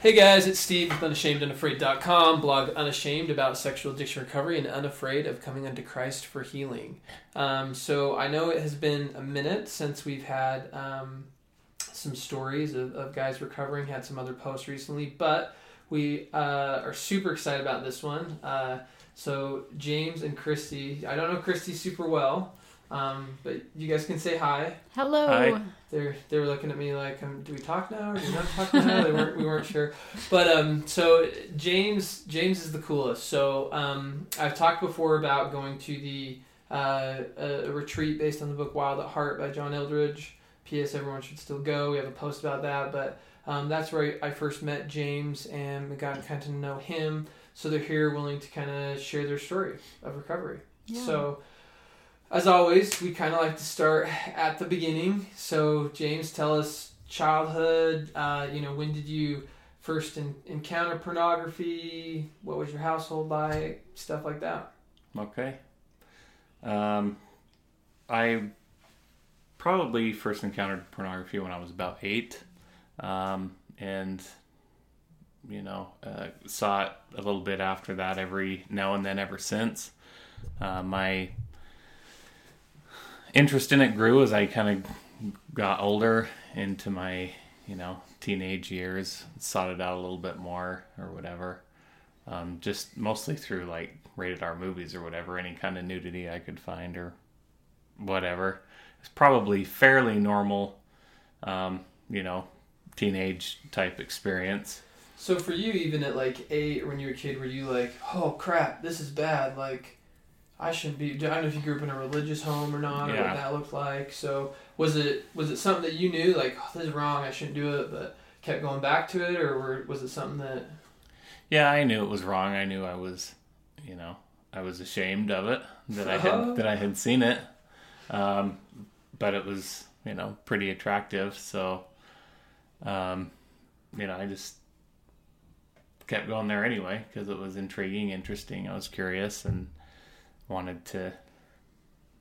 Hey guys, it's Steve with UnashamedUnafraid.com, blog unashamed about sexual addiction recovery and unafraid of coming unto Christ for healing. Um, so I know it has been a minute since we've had um, some stories of, of guys recovering, had some other posts recently, but we uh, are super excited about this one. Uh, so James and Christy, I don't know Christy super well, um, but you guys can say hi. Hello. Hi. They're they were looking at me like, um, "Do we talk now or do we not talk now?" they weren't we weren't sure. But um, so James James is the coolest. So um, I've talked before about going to the uh, a, a retreat based on the book Wild at Heart by John Eldredge. P.S. Everyone should still go. We have a post about that, but um, that's where I first met James and got kind of know him. So they're here, willing to kind of share their story of recovery. Yeah. So, as always, we kind of like to start at the beginning. So, James, tell us childhood. Uh, you know, when did you first in, encounter pornography? What was your household like? Stuff like that. Okay. Um, I probably first encountered pornography when I was about eight, um, and you know uh, saw it a little bit after that every now and then ever since. Uh, my interest in it grew as I kind of got older into my you know teenage years, sought it out a little bit more or whatever. Um, just mostly through like rated R movies or whatever, any kind of nudity I could find or whatever. It's probably fairly normal, um, you know, teenage type experience. So for you, even at like eight, or when you were a kid, were you like, "Oh crap, this is bad"? Like, I shouldn't be. I don't know if you grew up in a religious home or not, or what that looked like. So was it was it something that you knew, like, oh, "This is wrong, I shouldn't do it," but kept going back to it, or were, was it something that? Yeah, I knew it was wrong. I knew I was, you know, I was ashamed of it that I had that I had seen it, um, but it was you know pretty attractive. So, um, you know, I just kept going there anyway because it was intriguing, interesting. I was curious and wanted to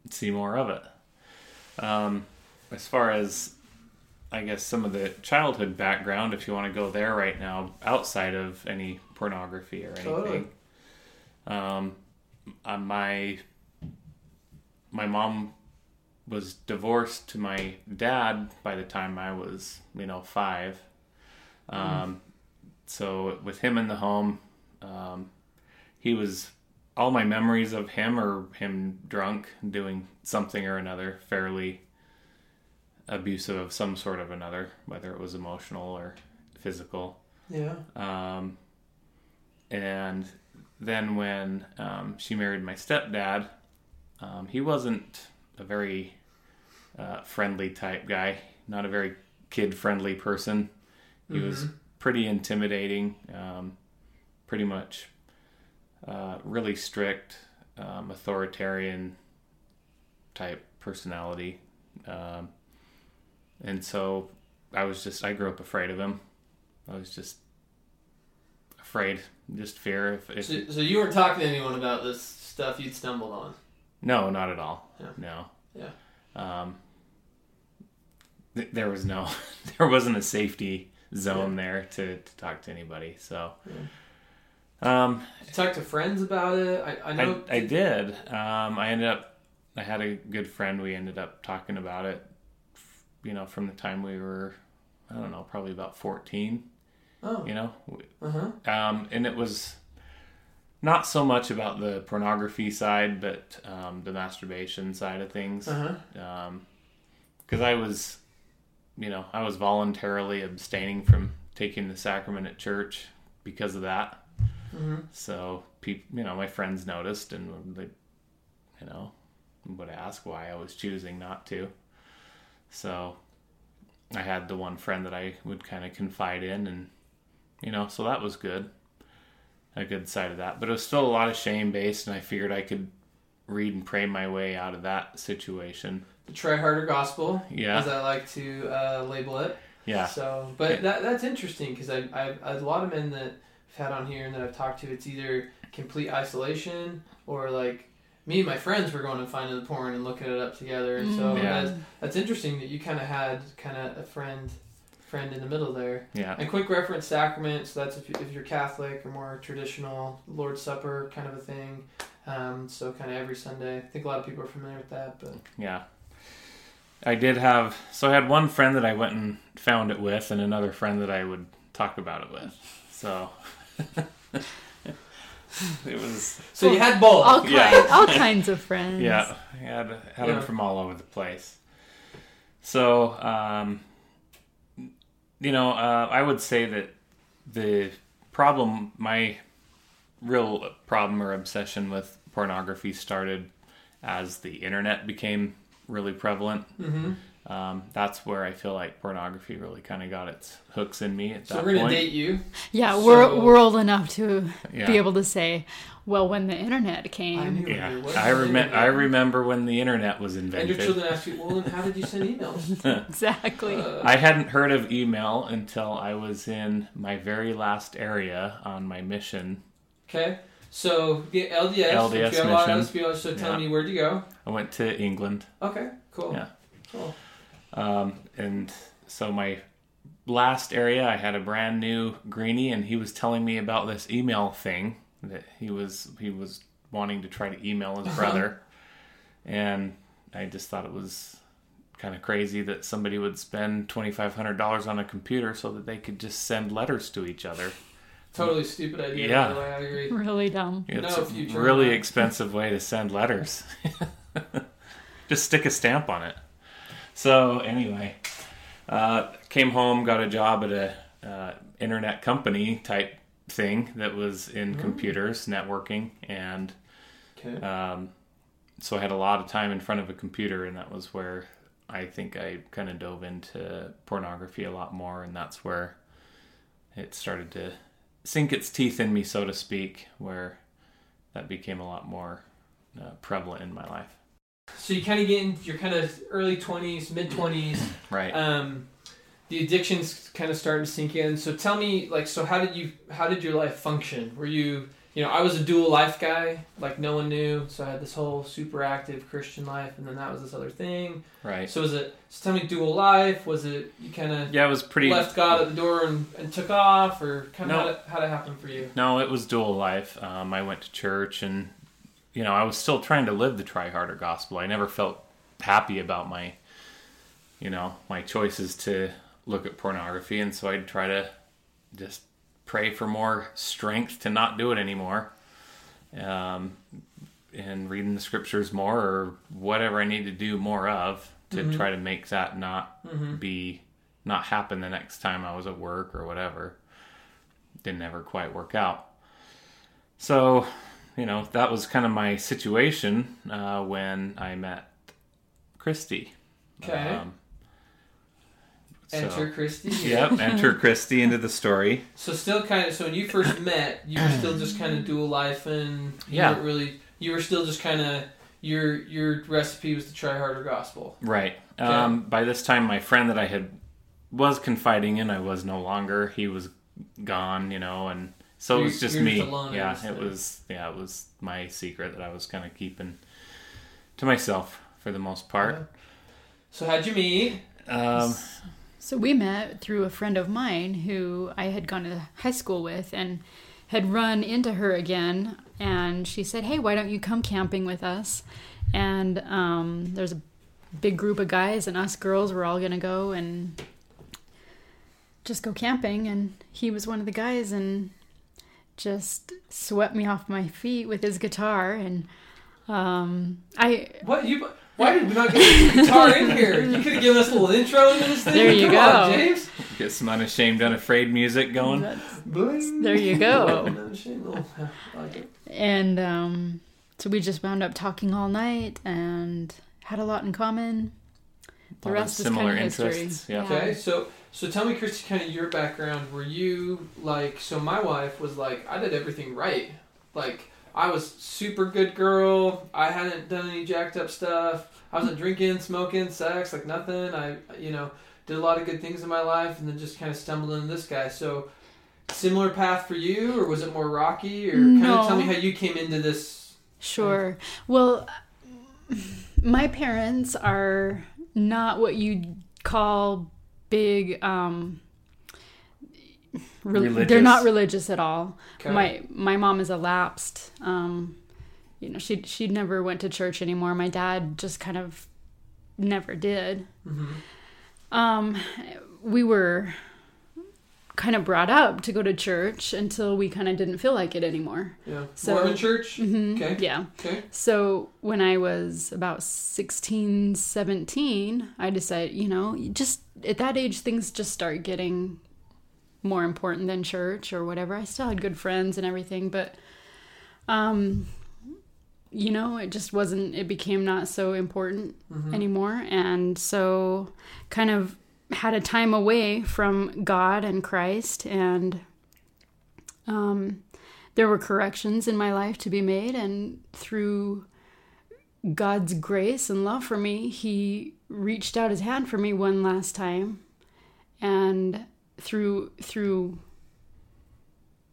see more of it. Um, as far as I guess some of the childhood background, if you want to go there right now, outside of any pornography or anything. Totally. Um, uh, my my mom was divorced to my dad by the time I was, you know, five. Um, So with him in the home, um, he was all my memories of him are him drunk doing something or another fairly abusive of some sort of another, whether it was emotional or physical. Yeah. Um, and then when um, she married my stepdad, um, he wasn't a very uh, friendly type guy, not a very kid friendly person. He was pretty intimidating, um, pretty much uh, really strict, um, authoritarian type personality. Um, and so I was just, I grew up afraid of him. I was just afraid, just fear. If, if So, so you weren't talking to anyone about this stuff you'd stumbled on. no, not at all. Yeah. No. Yeah. Um, th- there was no, there wasn't a safety zone there to, to talk to anybody. So, um, you talk to friends about it? I, I know. I, I did. Um, I ended up. I had a good friend. We ended up talking about it. You know, from the time we were, I don't know, probably about fourteen. oh. You know, Uh huh. um, and it was not so much about the pornography side, but um, the masturbation side of things. Uh huh. Um because I was, you know, I was voluntarily abstaining from taking the sacrament at church because of that. Hmm So, people, you know, my friends noticed and they, you know, would ask why I was choosing not to. So, I had the one friend that I would kind of confide in, and you know, so that was good. A good side of that, but it was still a lot of shame based, and I figured I could read and pray my way out of that situation. The try harder gospel, Yeah. as I like to uh, label it. Yeah, So, but that that's interesting because I I've, a lot of men that I've had on here and that I've talked to, it's either complete isolation or like me and my friends were going and finding the porn and looking it up together. And so Mm. Yeah. that's, that's interesting that you kind of had kind of a friend friend in the middle there. Yeah. And quick reference sacrament. So that's if, you, if you're Catholic or more traditional Lord's Supper kind of a thing. Um, so kind of every Sunday. I think a lot of people are familiar with that, but Yeah. I did have so I had one friend that I went and found it with and another friend that I would talk about it with. So it was so you had both. All, ki- Yeah. all kinds of friends. yeah, I had had Yeah. them from all over the place. So um you know, uh, I would say that the problem my real problem or obsession with pornography started as the internet became really prevalent. Mm-hmm. Um, that's where I feel like pornography really kind of got its hooks in me at So that we're gonna point. date you. Yeah, So- we're we're old enough to yeah. be able to say, well, when the internet came, knew yeah, I remember. I remember when the internet was invented. And your children ask you, well, then how did you send emails? exactly. Uh, I hadn't heard of email until I was in my very last area on my mission. okay. So the LDS. LDS if you have a lot of mission. SPO, so tell Yeah. me where'd you go? I went to England, Okay. Cool. Yeah. Cool. Um, and so my last area, I had a brand new greenie, and he was telling me about this email thing that he was he was wanting to try to email his Uh-huh. brother, and I just thought it was kind of crazy that somebody would spend twenty five hundred dollars on a computer so that they could just send letters to each other. Totally stupid idea. Yeah. By the way, I agree. really dumb. It's No a future really expensive way to send letters. Just stick a stamp on it. So anyway, uh, came home, got a job at a uh, internet company type thing that was in Mm. computers, networking, and Okay. um, so I had a lot of time in front of a computer, and that was where I think I kind of dove into pornography a lot more, and that's where it started to sink its teeth in me, so to speak, where that became a lot more uh, prevalent in my life. So you kind of get in your kind of early twenties, mid twenties. Right. um, the addiction's kind of starting to sink in. So tell me, like, so how did you, how did your life function? Were you, you know, I was a dual life guy, like no one knew. So I had this whole super active Christian life, and then that was this other thing. right. So was it? So tell me, dual life was it? You kind of Yeah, it was pretty. left God at the door and, and took off, or kind of No. how did, how it happen for you? No, it was dual life. Um, I went to church, and you know, I was still trying to live the try harder gospel. I never felt happy about my, you know, my choices to look at pornography, and so I'd try to just pray for more strength to not do it anymore, um, and reading the scriptures more, or whatever I need to do more of to Mhm. try to make that not Mm-hmm. be not happen the next time I was at work or whatever. Didn't ever quite work out. So, you know, that was kind of my situation uh, when I met Christy. Okay. Um, so- Enter Christy. Yep, enter Christy into the story. So still kind of. So when you first met, you were still just kind of dual life, and you Yeah. really. You were still just kind of. Your your recipe was to try harder gospel. Right. Okay. Um, by this time, my friend that I had was confiding in, I was no longer. He was gone, you know, and so it was just me. just yeah, it thing. was. Yeah, it was my secret that I was kind of keeping to myself for the most part. So how'd you meet? Um, So we met through a friend of mine who I had gone to high school with and had run into her again. And she said, Hey, why don't you come camping with us? And um, there's a big group of guys, and us girls were all going to go and just go camping. And he was one of the guys and just swept me off my feet with his guitar. And um, I What you? Why did we not get the guitar in here? You could have given us a little intro into this thing. There you Come on, go. James. get some unashamed, unafraid music going. that's- Bling. There you go. No shame, little- I like it. And um, so we just wound up talking all night and had a lot in common. The Lot of rest is similar kind of history. interests, yeah. Okay, so so tell me, Christy, kind of your background. Were you like? So my wife was like, I did everything right. Like I was super good girl. I hadn't done any jacked up stuff. I wasn't drinking, smoking, sex, like nothing. I you know did a lot of good things in my life, and then just kind of stumbled into this guy. So similar path for you, or was it more rocky? Or kind No. of tell me how you came into this. Sure. Well, my parents are not what you'd call big. Um, re- they're not religious at all. Okay. My my mom is a lapsed. Um, you know, she she never went to church anymore. My dad just kind of never did. Mhm. Um, we were kind of brought up to go to church until we kind of didn't feel like it anymore. Yeah. So- Mormon church. Mhm, Okay. Yeah. Okay. So when I was about 16, 17, I decided, you know, just at that age, things just start getting more important than church or whatever. I still had good friends and everything, but, um, you know, it just wasn't, it became not so important Mhm. anymore. And so kind of had a time away from God and Christ and um, there were corrections in my life to be made and through God's grace and love for me, he reached out his hand for me one last time and through through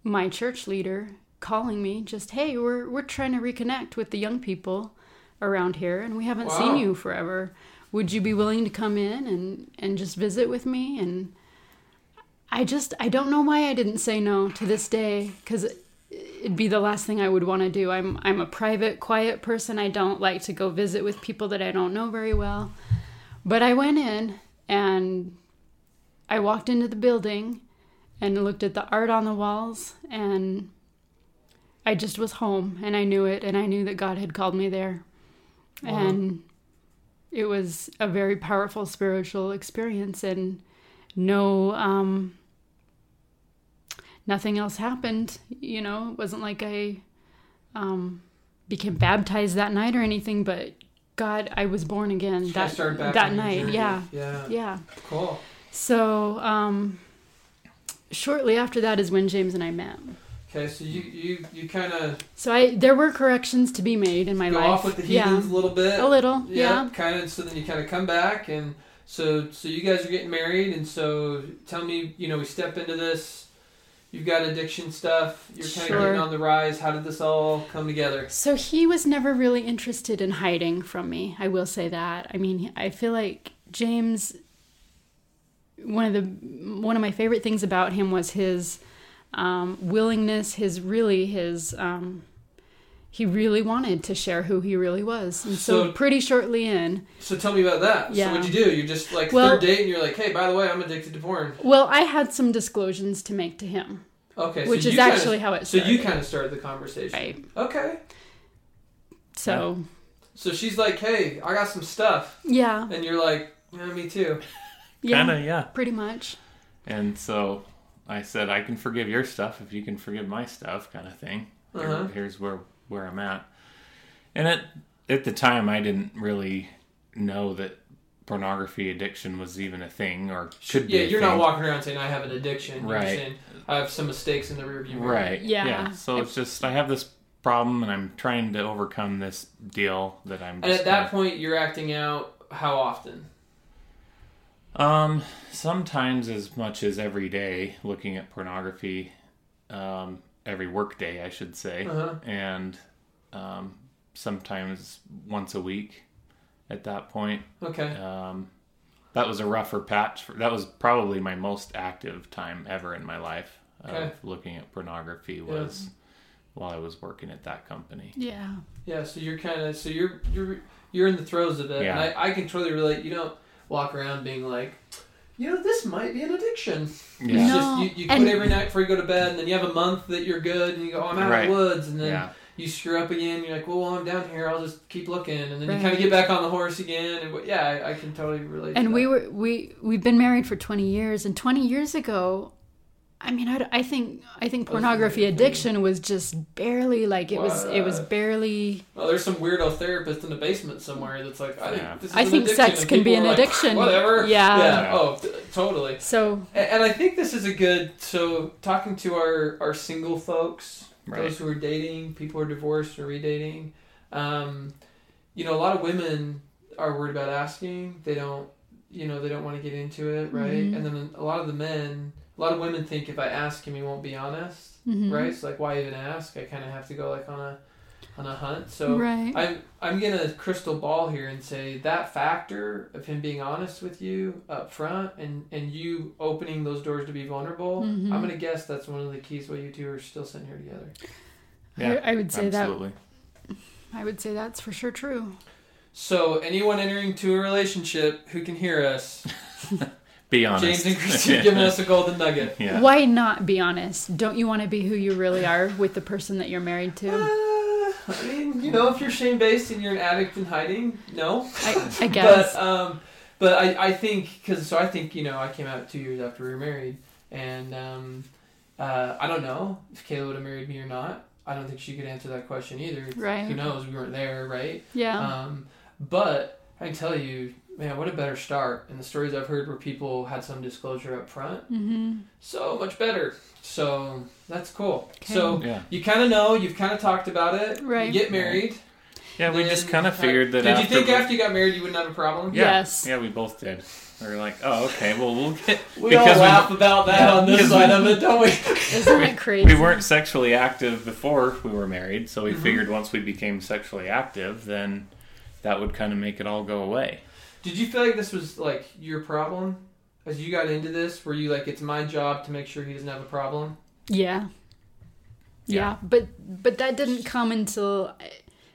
my church leader calling me just hey we're we're trying to reconnect with the young people around here and we haven't Wow. seen you forever would you be willing to come in and and just visit with me and i just i don't know why i didn't say no to this day because it'd be the last thing i would want to do i'm i'm a private quiet person i don't like to go visit with people that i don't know very well but i went in and i walked into the building and looked at the art on the walls and I just was home and I knew it and I knew that God had called me there. Wow. And it was a very powerful spiritual experience and no um nothing else happened, you know, it wasn't like I um became baptized that night or anything, but God, I was born again that that night. Yeah. Yeah. Yeah. Cool. So, um shortly after that is when James and I met. Okay, so you you you kind of So I there were corrections to be made in my go life. off with the yeah, heathens a little bit. a little. Yeah. Kind of. So then you kind of come back, and so so you guys are getting married, and so tell me, you know, we step into this. You've got addiction stuff. You're kind of getting on the rise. How did this all come together? So he was never really interested in hiding from me. I will say that. I mean, I feel like James. One of the one of my favorite things about him was his um, willingness. His really his. Um, he really wanted to share who he really was, and so, So- pretty shortly in, So tell me about that. Yeah. So what'd you do? You're just like Well- third date, and you're like, hey, by the way, I'm addicted to porn. well, I had some disclosures to make to him, Okay, which so is you kinda- actually how it So you kind of started the conversation. right. Okay. So So she's like, hey, I got some stuff, yeah, and you're like, yeah, me too. yeah, Kind of, yeah. pretty much. And so I said, I can forgive your stuff if you can forgive my stuff, kind of thing. Uh-huh. here's where where I'm at. And at at the time, I didn't really know that pornography addiction was even a thing or could be. Yeah, you're thing. not walking around saying I have an addiction. You're Right. saying I have some mistakes in the rearview mirror. Right. Yeah. So it's just I have this problem, and I'm trying to overcome this deal that I'm. And at that gonna- point, you're acting out how often? Um, sometimes as much as every day, looking at pornography, um, every work day, I should say, Uh-huh. and um, sometimes once a week. At that point, Okay. um, that was a rougher patch. For, that was probably my most active time ever in my life Okay. of looking at pornography. Was while I was working at that company. Yeah. Yeah. So you're kind of so you're you're you're in the throes of it, Yeah. and I, I can totally relate. You don't walk around being like, you know, this might be an addiction. It's Yeah. No. just you, you quit and- every night before you go to bed, and then you have a month that you're good, and you go, oh, I'm out Right. of the woods, and then Yeah. you screw up again. You're like, well, while I'm down here, I'll just keep looking, and then you kind of get back on the horse again. And yeah, I, I can totally relate. to and we were we we've been married for 20 years and 20 years ago i mean i, I think i think That was pornography addiction was just barely like it was it was barely Well, there's some weirdo therapist in the basement somewhere that's like, I think Yeah. this is I an think addiction, sex can be an like, addiction. Whatever. Yeah. Yeah. Oh, t- totally. so And, and I think this is a good. So talking to our our single folks, Right. those who are dating, people who are divorced or redating, um, you know, a lot of women are worried about asking. They don't, you know, they don't want to get into it, right? Mhm. And then a lot of the men, a lot of women think if I ask him, he won't be honest, mhm. right? It's like, why even ask? I kind of have to go like on a on a hunt. So right. I'm I'm gonna crystal ball here and say that factor of him being honest with you up front and and you opening those doors to be vulnerable. Mhm. I'm gonna guess that's one of the keys why you two are still sitting here together. Yeah, I, I would say Absolutely. that. I would say that's for sure true. So anyone entering to a relationship who can hear us, Be honest. James and Christy giving us a golden nugget. yeah. Why not be honest? Don't you want to be who you really are with the person that you're married Uh, to? I mean, you know, if you're shame based and you're an addict in hiding, no. I, I guess. But um, but I, I think because so I think you know I came out two years after we were married, and um, uh, I don't know if Kayla would have married me or not. I don't think she could answer that question either. Right. Who knows? We weren't there, right? yeah. Um, but I can tell you, man, what a better start. And the stories I've heard where people had some disclosure up front, hmm so much better. So that's cool. Okay. So Yeah. you kind of know, you've kind of talked about it. Right. You get married. Yeah, we just kind of figured that Did after you think we- after you got married you wouldn't have a problem? Yeah, Yes. Yeah, we both did. We were like, oh, okay, well, we'll get. We Because all we- laugh about that on this side we- of it, don't we? Isn't it crazy? We weren't sexually active before we were married, so we Mhm. figured once we became sexually active, then that would kind of make it all go away. Did you feel like this was like your problem as you got into this? Were you like, it's my job to make sure he doesn't have a problem? Yeah. Yeah. Yeah, but but that didn't come until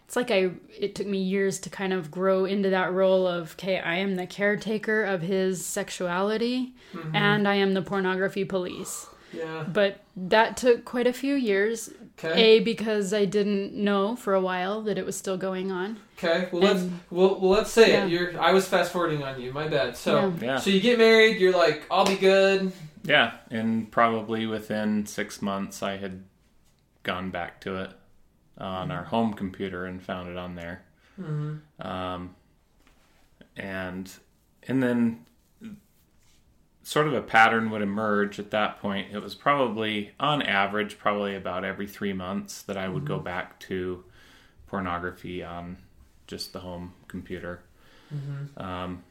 it's like I it took me years to kind of grow into that role of okay, I am the caretaker of his sexuality Mhm. and I am the pornography police. Yeah. But that took quite a few years. Okay. A because I didn't know for a while that it was still going on. Okay. Well, let's well, well let's say Yeah. it. You're. I was fast forwarding on you. My bad. So. Yeah. Yeah. So you get married. You're like, I'll be good. Yeah, and probably within six months, I had gone back to it on our home computer and found it on there. Mm-hmm. um, and and then sort of a pattern would emerge at that point. It was probably on average probably about every three months that i would go back to pornography on just the home computer. Mm-hmm. um,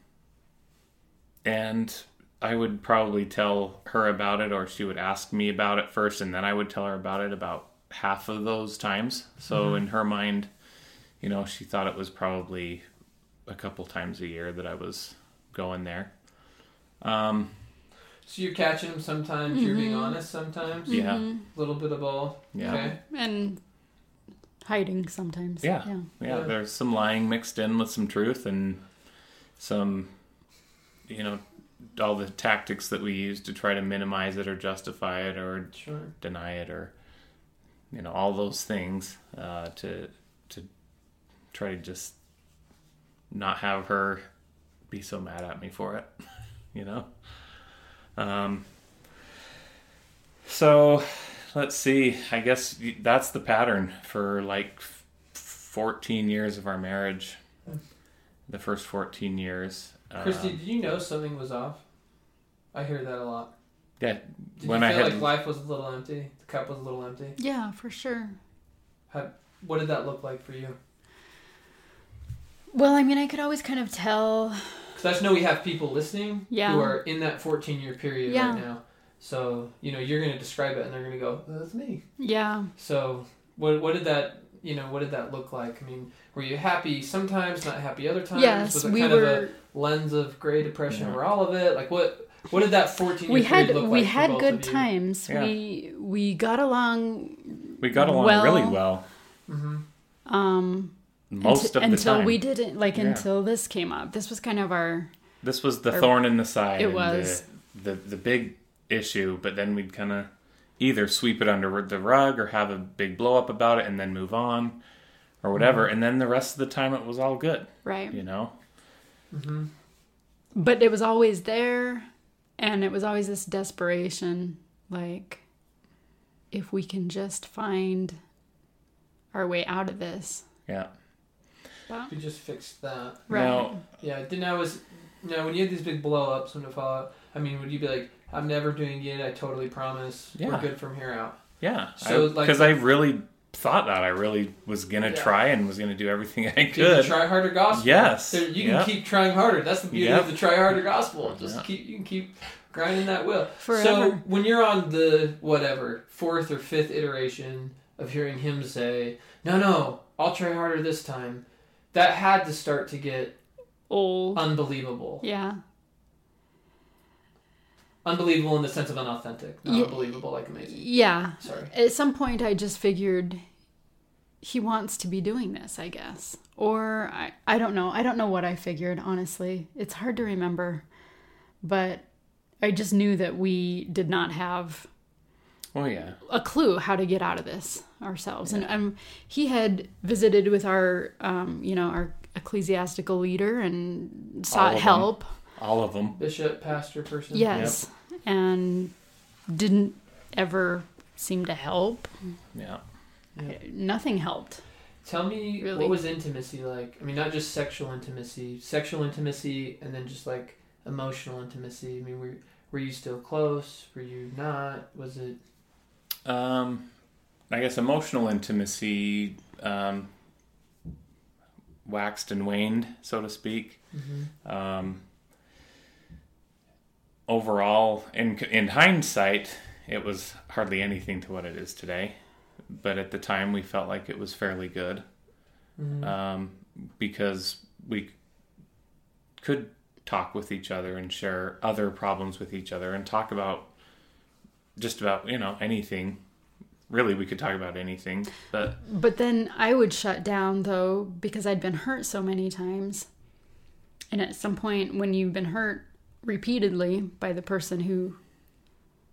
and i would probably tell her about it or she would ask me about it first and then i would tell her about it about half of those times. So Mhm. in her mind you know she thought it was probably a couple times a year that i was going there. Um, So you're catching him sometimes. You're being Mhm. honest sometimes. Yeah. A little bit of all. yeah Okay. And hiding sometimes. Yeah. Yeah. yeah, Yeah. there's some lying mixed in with some truth and some you know all the tactics that we use to try to minimize it or justify it or Sure. deny it or you know all those things uh, to to try to just not have her be so mad at me for it you know um, so let's see i guess that's the pattern for like 14 years of our marriage the first 14 years Christy, Um, did you know something was off? I hear that a lot. yeah Did When you I feel had- like life was a little empty? The cup was a little empty. Yeah, for sure. What did that look like for you? Well, I mean, I could always kind of tell. Because I just know we have people listening Yeah. who are in that 14 year period Yeah. right now. So you know you're going to describe it, and they're going to go, "That's me." Yeah. So what what did that you know what did that look like? I mean, were you happy sometimes, not happy other times? Yes, was it we kind were. of a lens of gray depression Yeah. over all of it? Like what what did that 14 year we period had look like we for had both good of you? times. Yeah. We we got along we got along well, really well Mm-hmm. um most unti- of the until time we didn't like Yeah. until this came up. This was kind of our This was the Or- thorn in the side. It was. the, the the big issue, but then we'd kind of either sweep it under the rug or have a big blow up about it and then move on, or whatever. Mm-hmm. And then the rest of the time it was all good, right. you know. Mhm. But it was always there and it was always this desperation like if we can just find our way out of this. Yeah. But, We just fixed that. right. Now, Yeah, didn't I was no when you had these big blow ups when it fall out. I mean, would you be like, "I'm never doing it. I totally promise. We're good from here out." yeah, So, like- because I, really thought that I really was gonna Yeah. try and was gonna do everything I Did the could. try harder gospel. Yes. There- you can Yep. keep trying harder. That's the beauty Yep. of the try harder gospel. Just Yep. keep you can keep grinding that will. Forever. So when you're on the whatever fourth or fifth iteration of hearing him say, "No, no, I'll try harder this time," that had to start to get Old. unbelievable. yeah. Unbelievable in the sense of unauthentic, not Yeah. unbelievable like amazing. Yeah. Sorry. At some point, I just figured he wants to be doing this, I guess. Or I, I don't know. I don't know what I figured, honestly. It's hard to remember. But I just knew that we did not have Oh yeah. a clue how to get out of this ourselves. And um, he had visited with our, um, you know, our ecclesiastical leader and All sought them. help. All of them. Bishop, pastor, person. Yes. And didn't ever seem to help. Yeah. Nothing helped. Tell me Really? what was intimacy like? I mean, not just sexual intimacy, sexual intimacy, and then just like emotional intimacy. I mean, were were you still close? Were you not? Was it? Um, I guess emotional intimacy um, waxed and waned, so to speak. Um, overall, in in hindsight, it was hardly anything to what it is today. But at the time, we felt like it was fairly good Mhm. um, because we could talk with each other and share other problems with each other and talk about just about you know anything really we could talk about anything but But then I would shut down though because I'd been hurt so many times. And at some point, when you've been hurt repeatedly by the person who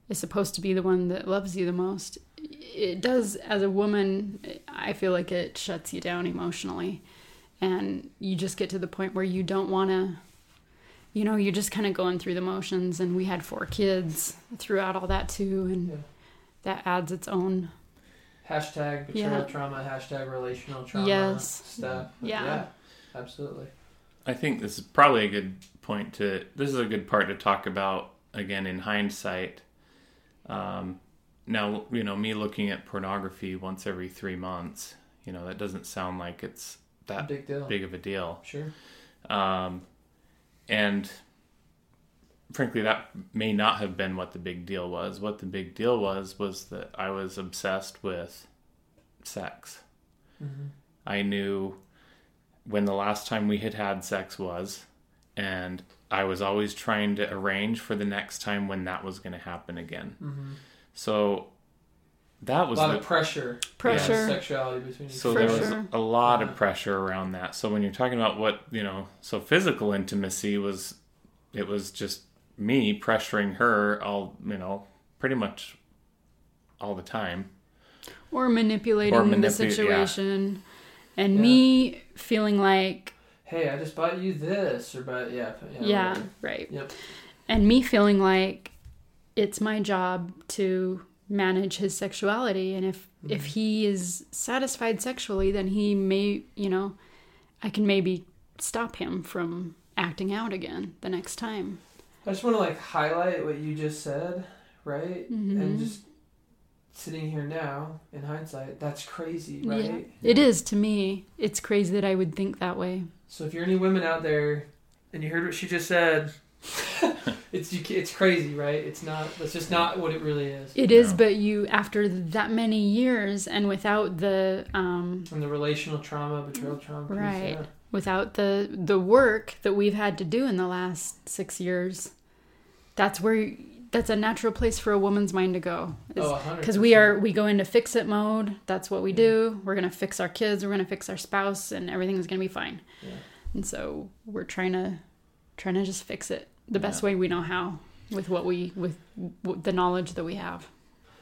is supposed to be the one that loves you the most, it does, as a woman, I feel like it shuts you down emotionally. And you just get to the point where you don't want to, you know, you're just kind of going through the motions. And we had four kids throughout all that too. And Yeah. That adds its own Hashtag betrayal Yeah. trauma. Hashtag relational trauma. Yes. Stuff. Yeah. yeah. Absolutely. i think this is probably a good point to this is a good part to talk about again in hindsight um, now you know me looking at pornography once every three months you know that doesn't sound like it's that Big deal. big of a deal Sure. Um, and frankly, that may not have been what the big deal was. What the big deal was was that I was obsessed with sex. Mhm. I knew when the last time we had had sex was, and I was always trying to arrange for the next time when that was going to happen again. Mhm. So that was A lot the, of pressure. Pressure. Yeah, sexuality between each so For there was sure. a lot Yeah. of pressure around that. So when you're talking about what you know, so physical intimacy was, it was just me pressuring her all you know, pretty much all the time. or manipulating Or the manipu- yeah. situation and Yeah. me feeling like Hey, I just bought you this, or but yeah, yeah. yeah, whatever. right Yep. and me feeling like it's my job to manage his sexuality and if mm-hmm. if he is satisfied sexually then he may you know i can maybe stop him from acting out again the next time I just want to like highlight what you just said, right? Mhm. And just sitting here now, in hindsight, that's crazy, yeah right? it is to me it's crazy that i would think that way So if you're any women out there, and you heard what she just said, it's you, it's crazy, right? It's not. That's just not what it really is. It is, No. but you after that many years and without the um From the relational trauma, betrayal trauma, piece, Right. yeah. without the the work that we've had to do in the last 6 years that's where that's a natural place for a woman's mind to go. Oh, because we are we go into fix it mode. That's what we do. We're going to fix our kids. We're going to fix our spouse and everything's going to be fine. Yeah. and so we're trying to trying to just fix it the best way we know how with what we with w- the knowledge that we have.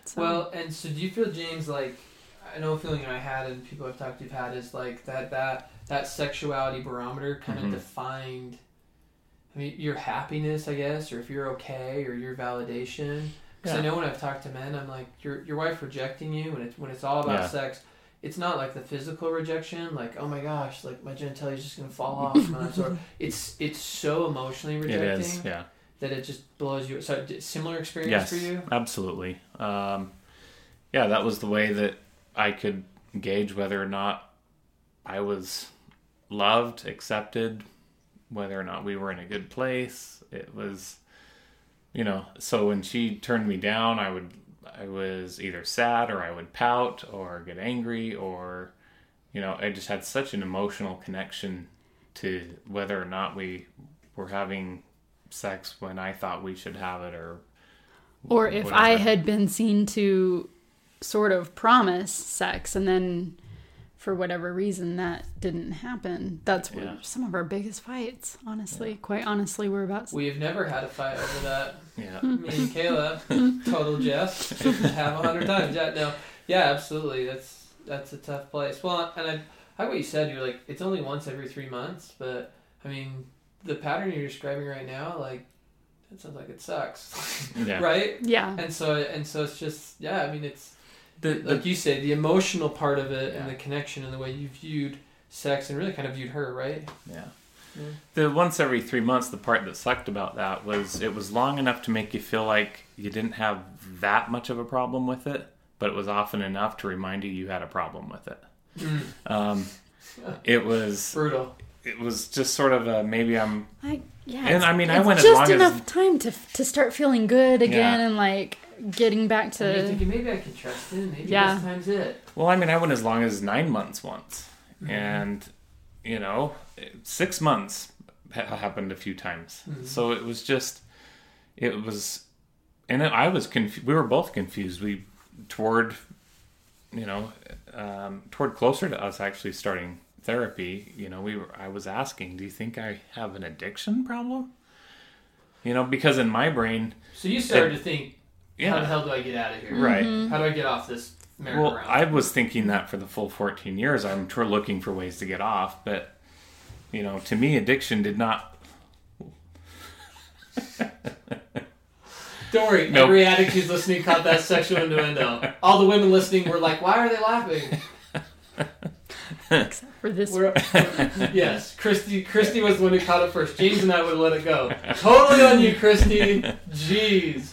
So, Well, and so do you feel, James, like I know a feeling I had, and people I've talked to have had is like that that that sexuality barometer kind Mhm. of defined. I mean, your happiness, I guess, or if you're okay, or your validation. Because I know when I've talked to men, I'm like, your your wife rejecting you when it's when it's all about Yeah. sex. It's not like the physical rejection, like oh my gosh, like my genitalia is just gonna fall off. I'm. It's it's so emotionally rejecting is, yeah. that it just blows you. So similar experience Yes, for you? absolutely. Um, yeah, that was the way that I could gauge whether or not I was loved, accepted, whether or not we were in a good place. It was, you know, so when she turned me down, I would I was either sad or I would pout or get angry or you know, I just had such an emotional connection to whether or not we were having sex when I thought we should have it or Or if I had been seen to sort of promise sex and then for whatever reason that didn't happen. That's where Yeah. some of our biggest fights, honestly. Quite honestly, we're about We have never had a fight over that. yeah. Hmm. Me and Kayla, total Jeff, have a hundred times. Yeah, no, yeah, absolutely. That's that's a tough place. Well, and I, I like what you said. You're like it's only once every three months, but I mean the pattern you're describing right now, like it sounds like it sucks, Yeah. right? yeah. And so and so it's just yeah. I mean it's The, the, like you say the emotional part of it and the connection and the way you viewed sex and really kind of viewed her, right? yeah. Yeah. The once every three months, the part that sucked about that was it was long enough to make you feel like you didn't have that much of a problem with it, but it was often enough to remind you you had a problem with it. Mm, Um, it was brutal. it was just sort of a maybe I'm I, yeah, And I mean, I it's went as just long as- enough time to to start feeling good again Yeah. and like getting back And you're to thinking maybe I can trust him. Maybe Yeah. this time's it. well, I mean, I went as long as nine months once, Mm-hmm. and you know, six months ha- happened a few times. Mhm. So it was just, it was, and I was confused. We were both confused. We toward, you know, um, toward closer to us actually starting therapy. You know, we were. I was asking, do you think I have an addiction problem? You know, because in my brain, So you started to think, how the hell do I get out of here? right. Mm-hmm. How do I get off this merry-go-round? Well, I was thinking that for the full 14 years, I'm tr- looking for ways to get off. But, you know, to me, addiction did not. Don't worry, Nope. every addict who's listening caught that sexual innuendo. All the women listening were like, "Why are they laughing?" except for this We're, yes, Christy. Christy was the one who caught it first. James and I would have let it go. Totally on you, Christy. Jeez.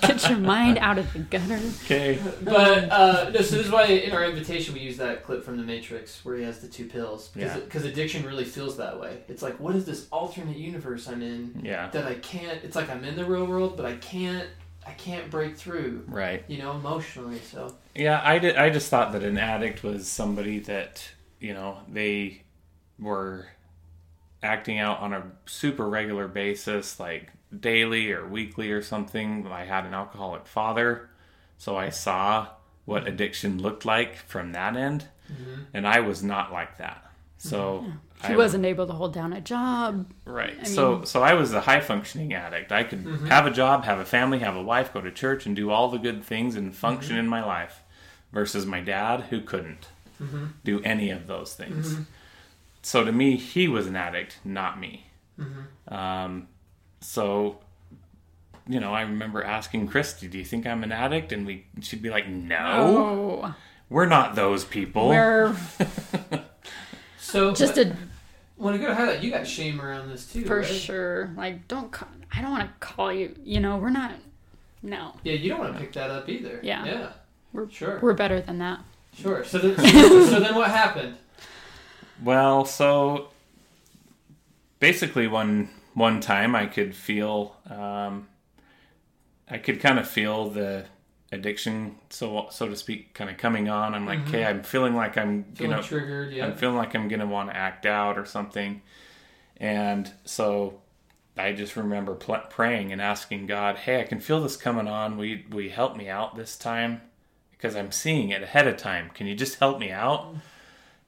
Get your mind out of the gutter. Okay. But uh, no, so this is why in our invitation we use that clip from The Matrix where he has the two pills Yeah. because addiction really feels that way. It's like, what is this alternate universe I'm in Yeah. that I can't? It's like I'm in the real world, but I can't. I can't break through. Right. You know, emotionally. So Yeah, I, did, I just thought that an addict was somebody that, you know, they were acting out on a super regular basis, like daily or weekly or something. I had an alcoholic father, so I saw what mm-hmm. addiction looked like from that end, mm-hmm. and I was not like that. So He I wasn't able to hold down a job. Right. I so mean- so I was a high functioning addict. I could mm-hmm. have a job, have a family, have a wife, go to church and do all the good things and function in my life versus my dad who couldn't do any of those things. So to me, he was an addict, not me. Um, so you know, I remember asking Christy, "Do you think I'm an addict?" And we she'd be like, "No, Oh, we're not those people." we're so just but a when I go to highlight, you got shame around this too, for right? sure. Like, don't. Call, I don't want to call you. You know, we're not. No, Yeah, you don't want to pick that up either. Yeah. Yeah. We're- sure. we're better than that. Sure. So then, so then what happened? Well, so basically, one one time I could feel, um, I could kind of feel the addiction, so so to speak, kind of coming on. I'm like, okay, I'm feeling like I'm, you Feeling know, triggered. Yeah. I'm feeling like I'm gonna want to act out or something, and so I just remember pl- praying and asking God, "Hey, I can feel this coming on. We we help me out this time? Because I'm seeing it ahead of time. Can you just help me out?"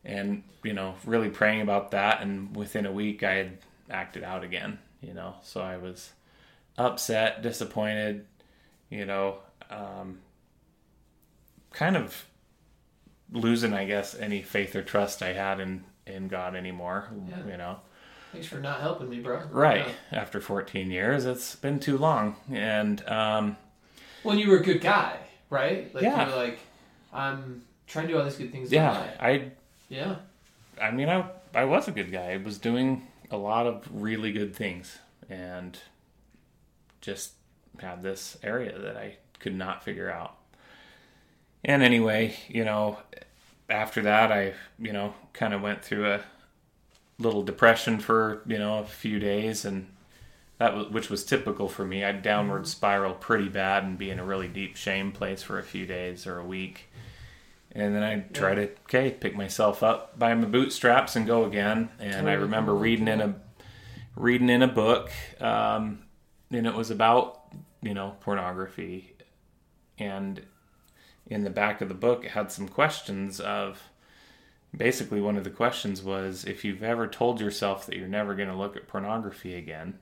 And you know, really praying about that, and within a week, I had acted out again. You know, so I was upset, disappointed. You know, um, kind of losing, I guess, any faith or trust I had in in God anymore. Yeah. You know. Thanks for not helping me, bro. Right. Yeah. After 14 years, it's been too long. And um, When you were a good guy, right? Like Yeah. you were like, I'm trying to do all these good things. yeah. I Yeah. I mean, I I was a good guy. I was doing a lot of really good things, and just had this area that I could not figure out. And anyway, you know, after that, I you know kind of went through a little depression for you know a few days, and that was, which was typical for me. I'd downward mm-hmm. spiral pretty bad and be in a really deep shame place for a few days or a week. And then I'd try to okay pick myself up by my bootstraps and go again. And I remember reading in a reading in a book, um, and it was about you know pornography, and in the back of the book it had some questions of basically one of the questions was if you've ever told yourself that you're never going to look at pornography again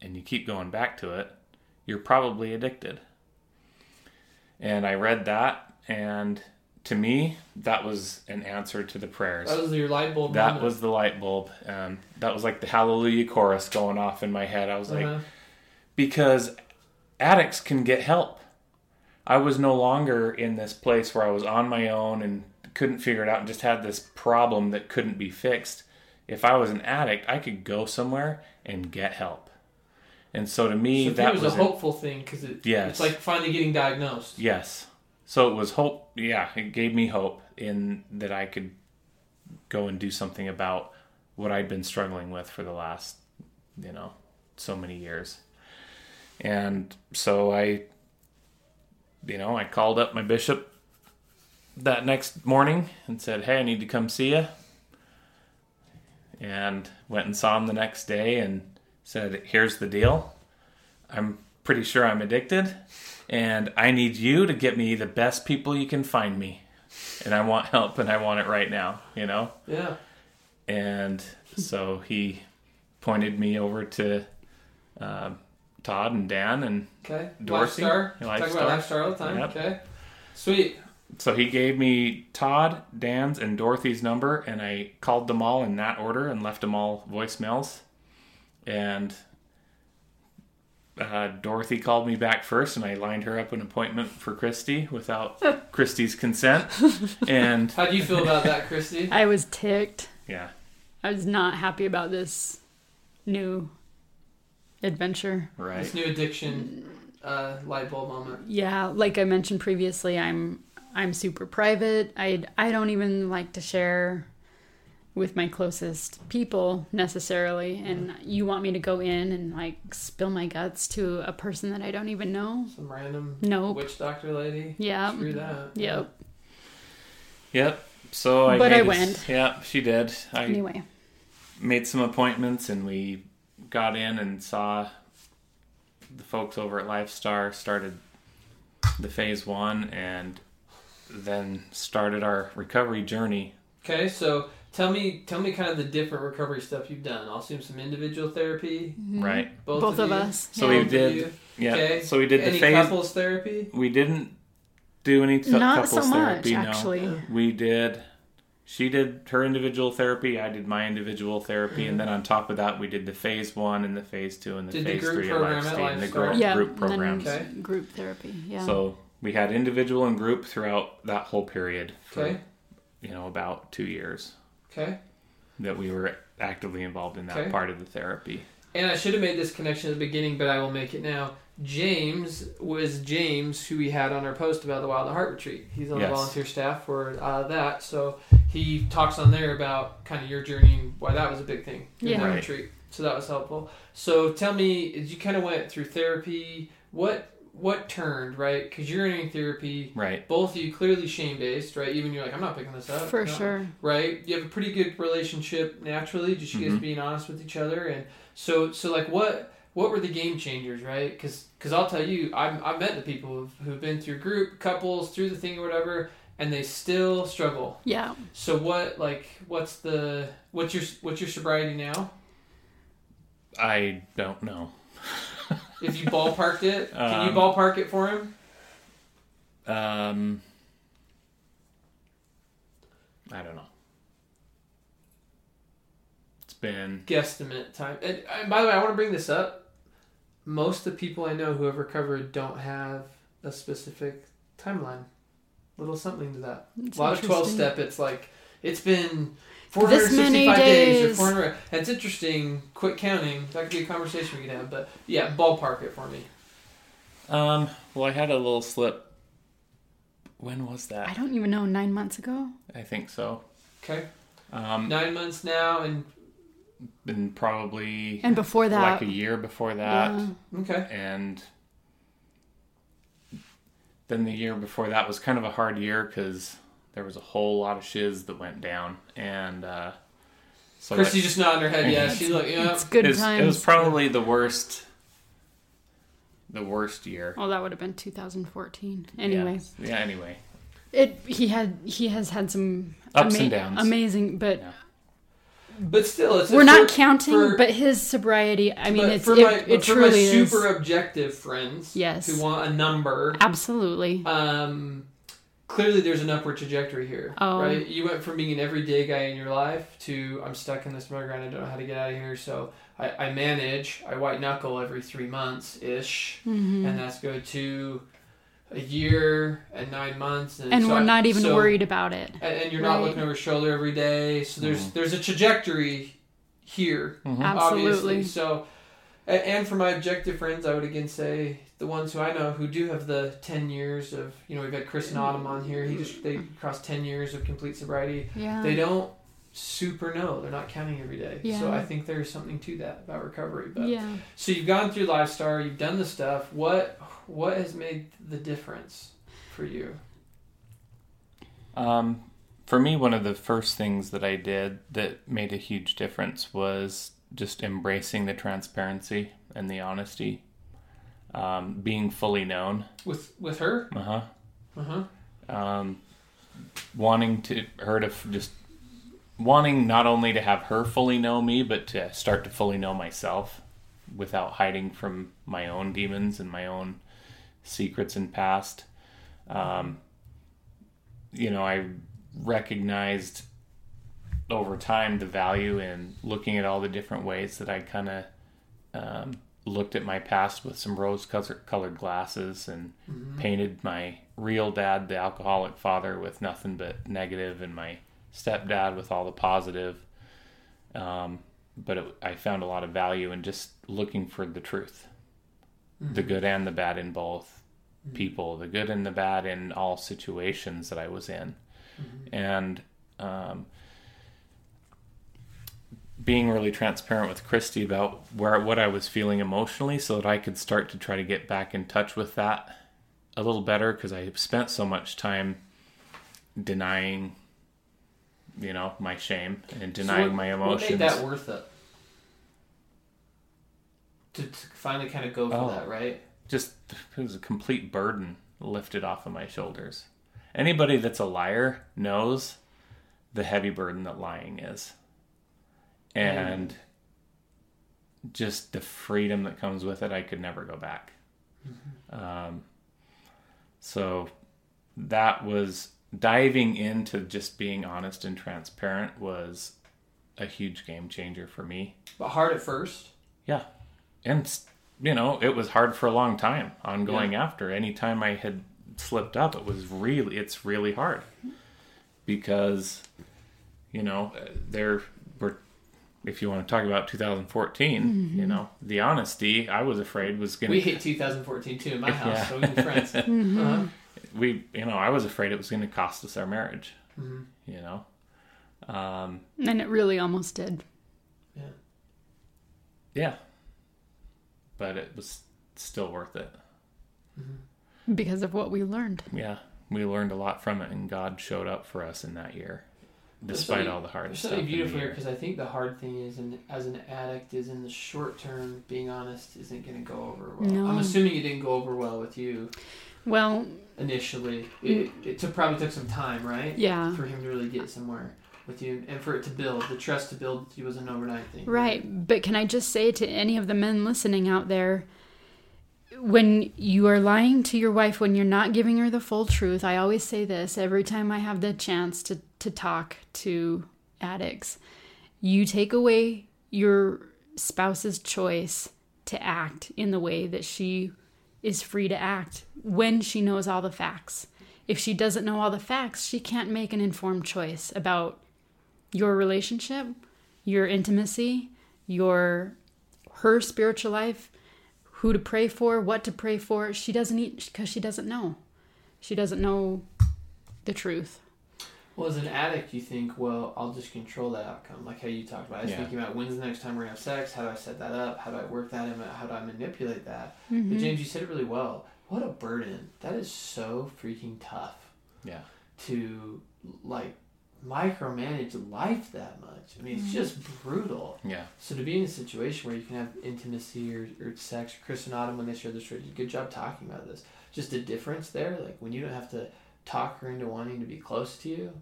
and you keep going back to it you're probably addicted. And i read that and to me that was an answer to the prayers That was your light bulb. that moment. was the light bulb um, that was like the hallelujah chorus going off in my head i was like Uh-huh. because addicts can get help. I was no longer in this place where I was on my own and couldn't figure it out and just had this problem that couldn't be fixed. If I was an addict, I could go somewhere and get help. And so to me, So that was, was a it. hopeful thing because it, Yes. it's like finally getting diagnosed. Yes. So it was hope. Yeah, it gave me hope in that I could go and do something about what I'd been struggling with for the last, you know, so many years. And so I, you know, I called up my bishop that next morning and said, "Hey, I need to come see you." And went and saw him the next day and said, "Here's the deal. I'm pretty sure I'm addicted." And I need you to get me the best people you can find me. And I want help and I want it right now, you know? Yeah. And so he pointed me over to uh, Todd and Dan. And Okay. Dorothy? Lifestar. Lifestar. Talk about Lifestar all the time. Yep. Okay. Sweet. so he gave me Todd, Dan's, and Dorothy's number. And I called them all in that order and left them all voicemails. And uh, Dorothy called me back first, and I lined her up an appointment for Christy without Christy's consent. And How do you feel about that, Christy? I was ticked. yeah, I was not happy about this new adventure. right. This new addiction uh, light bulb moment. Yeah, like I mentioned previously, I'm I'm super private. I I don't even like to share with my closest people necessarily, and you want me to go in and like spill my guts to a person that I don't even know? Some random Nope. witch doctor lady. Yeah. Screw that. Yep. Yep. So I But I made a- went. Yeah, she did. I Anyway, made some appointments, and we got in and saw the folks over at Lifestar started the phase one, and then started our recovery journey. Okay, so tell me, tell me kind of the different recovery stuff you've done. I'll assume some individual therapy. Mm-hmm. Right. Both, both of you? us. So yeah. we Both did- you? Yeah. Okay. So we did the phase. couples therapy? We didn't do any t- Not couples so much, therapy. no. actually. We did. She did her individual therapy. I did my individual therapy, and then mm-hmm. on top of that, we did the phase one and the phase two and the Did the phase group three of program at Lifestein, the Lifestar? group, Yeah, group and then programs. Okay. group therapy. Yeah. So we had individual and group throughout that whole period for Okay. you know about two years Okay. that we were actively involved in that Okay. part of the therapy. And I should have made this connection at the beginning, but I will make it now. James was James, who we had on our post about the Wild at Heart retreat. He's on Yes. the volunteer staff for uh, that, so he talks on there about kind of your journey and why that was a big thing in Yeah. that Right. retreat. So that was helpful. So tell me, as you kind of went through therapy, what what turned right? Because you're in therapy. Right. Both of you clearly shame based, right? Even you're like, I'm not picking this up. For No. sure. right? You have a pretty good relationship naturally, just you guys Mhm. being honest with each other, and so so like what what were the game changers, right? Because I'll tell you, I've, I've met the people who've, who've been through group couples through the thing or whatever, and they still struggle. Yeah. So what like what's the what's your what's your sobriety now? I don't know. If you ballparked it, can you Um, ballpark it for him? Um, I don't know. It's been Guesstimate time. And, and by the way, I want to bring this up. Most of the people I know who have recovered don't have a specific timeline. Little something to that. It's a lot of twelve step. it's like it's been 465 days. or 400 and it's interesting quick counting that could be a conversation we could have but yeah ballpark it for me um. Well, I had a little slip. When was that? I don't even know. Nine months ago. I think so. okay Um, nine months now and been probably And before that, like a year before that, yeah. Okay. and then the year before that was kind of a hard year because there was a whole lot of shiz that went down, and uh, so Christy that- just nodding her head. Yeah, she's like, yeah. it's good it was, times. it was probably the worst, the worst year. Oh, that would have been 2014. Anyway, yeah, yeah anyway, it he had he has had some Ups and downs. amazing, but Yeah. But still, it's we're not for- counting. for- but his sobriety, I mean, it's for it, my, it but for truly my is super objective friends, Yes. who want a number, absolutely. um, clearly there's an upward trajectory here, Oh. right? You went from being an everyday guy in your life to I'm stuck in this mud ground. I don't know how to get out of here, so I, I manage. I white knuckle every three months ish, Mhm. and that's good to a year and nine months, and, and so we're not even so- worried about it. and, and you're not looking over your shoulder every day. So there's Mhm. there's a trajectory here, Mhm. Absolutely. obviously. So, and for my objective friends, I would again say the ones who I know who do have the ten years of you know we've had Chris and Autumn on here. He just they crossed ten years of complete sobriety. Yeah. They don't super know. They're not counting every day. So I think there's something to that about recovery. But yeah. so you've gone through Lifestar, you've done the stuff. What what has made the difference for you? Um, for me, one of the first things that I did that made a huge difference was just embracing the transparency and the honesty, um, being fully known. With with her? Uh huh. Uh huh. Um, wanting to her to f- just wanting not only to have her fully know me, but to start to fully know myself without hiding from my own demons and my own secrets and past. Um, you know, I recognized over time the value in looking at all the different ways that I kind of um, looked at my past with some rose colored glasses and painted my real dad, the alcoholic father, with nothing but negative, and my stepdad with all the positive. Um, but it, I found a lot of value in just looking for the truth, the good and the bad in both people, the good and the bad in all situations that I was in, and um, being really transparent with Christy about where what I was feeling emotionally, so that I could start to try to get back in touch with that a little better because I spent so much time denying, you know, my shame and denying So what- my What emotions. made that worth it? To, to finally kind of go for Oh. that, right? just it was a complete burden lifted off of my shoulders. Anybody that's a liar knows the heavy burden that lying is. And just the freedom that comes with it, I could never go back. Um, so that was diving into just being honest and transparent was a huge game changer for me. But hard at first. Yeah. And, you know, it was hard for a long time ongoing after. Anytime I had slipped up, it was really, it's really hard because, you know, uh, there were, if you want to talk about 2014, you know, the honesty I was afraid was going to. We hit 2014 too in my house, Yeah. so we've been friends. uh-huh. we, you know, I was afraid it was going to cost us our marriage, Mhm. you know. Um, And it really almost did. Yeah. yeah. But it was still worth it. because of what we learned. yeah, we learned a lot from it, and God showed up for us in that year, There's despite something- all the hard There's stuff. something beautiful here because I think the hard thing is, in, as an addict, is in the short term, being honest isn't going to go over well. No. I'm assuming it didn't go over well with you Well, initially. It, it took probably took some time, right? yeah. For him to really get somewhere with you and for it to build. The trust to build with you was an overnight thing. Right. But can I just say to any of the men listening out there, when you are lying to your wife, when you're not giving her the full truth, I always say this every time I have the chance to, to talk to addicts. You take away your spouse's choice to act in the way that she is free to act when she knows all the facts. If she doesn't know all the facts, she can't make an informed choice about your relationship, your intimacy, your her spiritual life, who to pray for, what to pray for. She doesn't eat because she doesn't know. She doesn't know the truth. Well, as an addict, you think, well, I'll just control that outcome, like how you talked about. I was Yeah. thinking about when's the next time we're gonna have sex? How do I set that up? How do I work that in? How do I manipulate that? But Mhm. James, you said it really well. What a burden! That is so freaking tough Yeah. to like micromanage life that much. I mean, it's Mhm. just brutal. Yeah. So to be in a situation where you can have intimacy or, or sex, Chris and Autumn when they shared the story, did a good job talking about this. Just a difference there, like when you don't have to talk her into wanting to be close to you,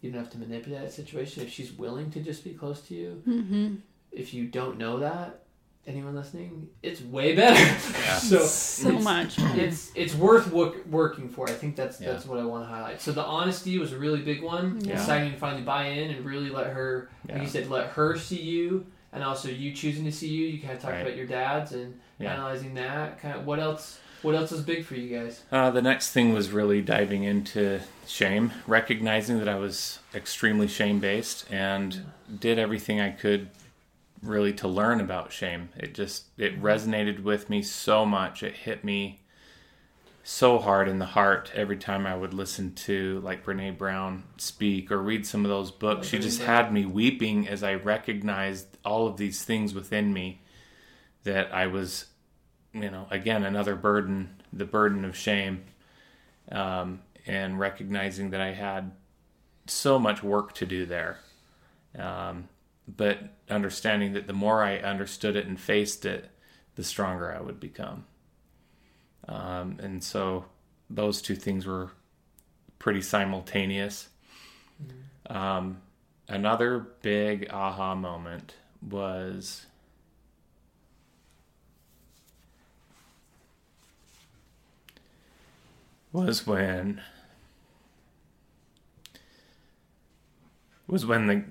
you don't have to manipulate that situation. If she's willing to just be close to you, Mhm. if you don't know that, anyone listening, it's way better. Yeah. so so it's- much. it's it's worth work, working for. I think that's Yeah. that's what I want to highlight. So the honesty was a really big one. Yeah. Deciding to finally buy in and really let her, like you said, let her see you, and also you choosing to see you. You kind of talked Right. about your dads and Yeah. analyzing that. Kind of what else? What else was big for you guys? Uh, the next thing was really diving into shame, recognizing that I was extremely shame based and did everything I could really to learn about shame. It just it resonated with me so much. It hit me so hard in the heart every time I would listen to like Brene Brown speak or read some of those books. She just had me weeping as I recognized all of these things within me that I was you know, again, another burden, the burden of shame, um, and recognizing that I had so much work to do there. Um, but understanding that the more I understood it and faced it, the stronger I would become. Um, and so those two things were pretty simultaneous. Um, another big aha moment was was when was when the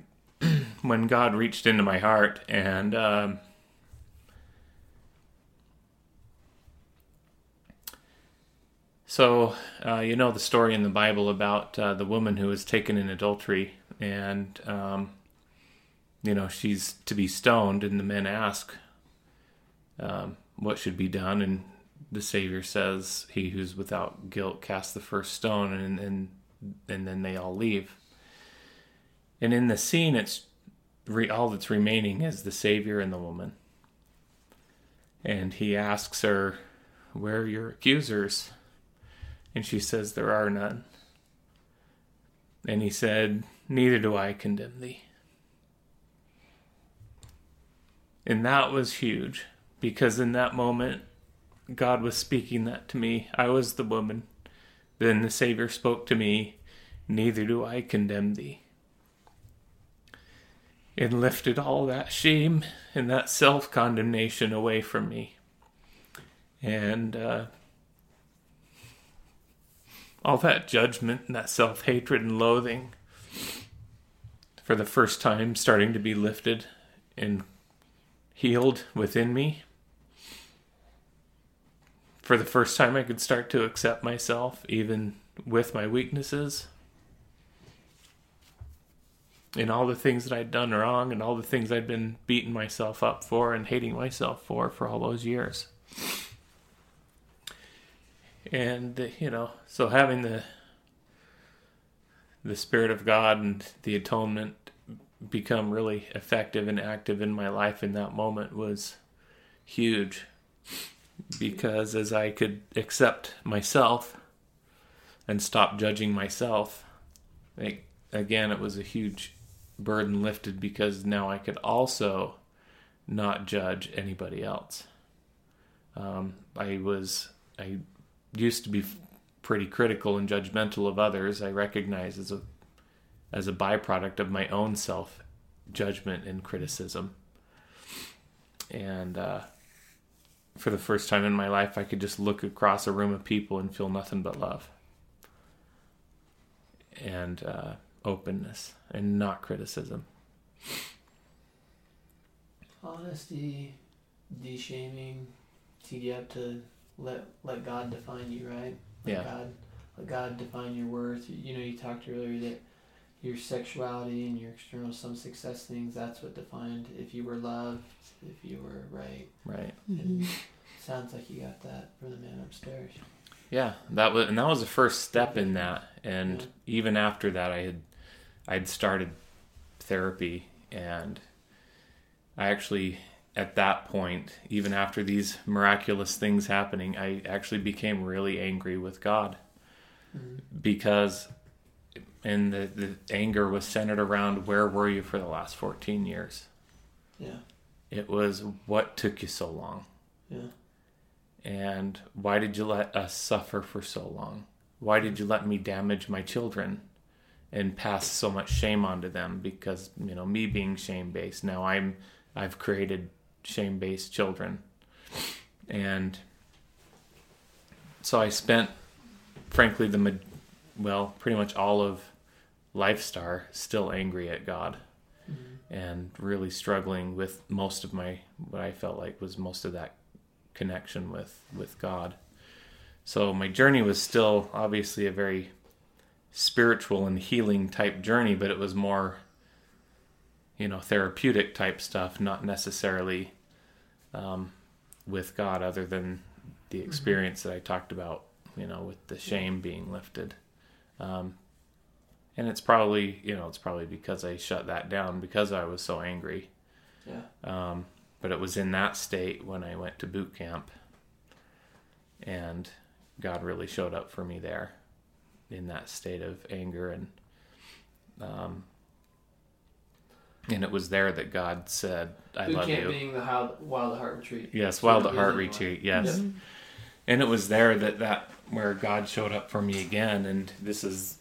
when God reached into my heart and um, so uh, you know the story in the Bible about uh, the woman who was taken in adultery and um, you know she's to be stoned and the men ask um, what should be done and the Savior says, "He who's without guilt cast the first stone," and and and then they all leave. And in the scene, it's re, all that's remaining is the Savior and the woman. And he asks her, "Where are your accusers?" And she says, "There are none." And he said, "Neither do I condemn thee." And that was huge because in that moment God was speaking that to me. I was the woman. Then the Savior spoke to me, Neither do I condemn thee. It lifted all that shame and that self condemnation away from me. And uh, all that judgment and that self hatred and loathing, for the first time, starting to be lifted and healed within me for the first time I could start to accept myself even with my weaknesses and all the things that I'd done wrong and all the things I'd been beating myself up for and hating myself for for all those years. And you know, so having the the spirit of God and the atonement become really effective and active in my life in that moment was huge because as I could accept myself and stop judging myself, like, again, it was a huge burden lifted because now I could also not judge anybody else. Um, I was, I used to be pretty critical and judgmental of others. I recognize as a, as a byproduct of my own self judgment and criticism. And, uh, for the first time in my life, I could just look across a room of people and feel nothing but love and uh, openness and not criticism. Honesty, de-shaming, you up to let let God define you, right? Let Yeah. God let God define your worth. You know, you talked earlier that your sexuality and your external some success things that's what defined if you were loved, if you were right. Right. And sounds like you got that from the man upstairs. Yeah, that was and that was the first step in that. And Yeah. even after that, I had I'd started therapy and I actually at that point, even after these miraculous things happening, I actually became really angry with God Mhm. because and the, the anger was centered around where were you for the last 14 years? Yeah. It was what took you so long? Yeah. And why did you let us suffer for so long? Why did you let me damage my children and pass so much shame onto them because, you know, me being shame-based, now I'm I've created shame-based children. And so I spent frankly the well, pretty much all of Lifestar still angry at God Mhm. and really struggling with most of my what I felt like was most of that connection with with God. So my journey was still obviously a very spiritual and healing type journey, but it was more you know therapeutic type stuff, not necessarily um, with God, other than the experience that I talked about, you know, with the shame being lifted. Um, and it's probably you know it's probably because I shut that down because I was so angry. Yeah. Um, but it was in that state when I went to boot camp, and God really showed up for me there, in that state of anger and, um, and it was there that God said, "I Boot love camp you." being the Wild, Wild at Heart retreat. Yes, Sort Wild at Heart is anyway. retreat. Yes, Yeah. and it was there that that where God showed up for me again, and this is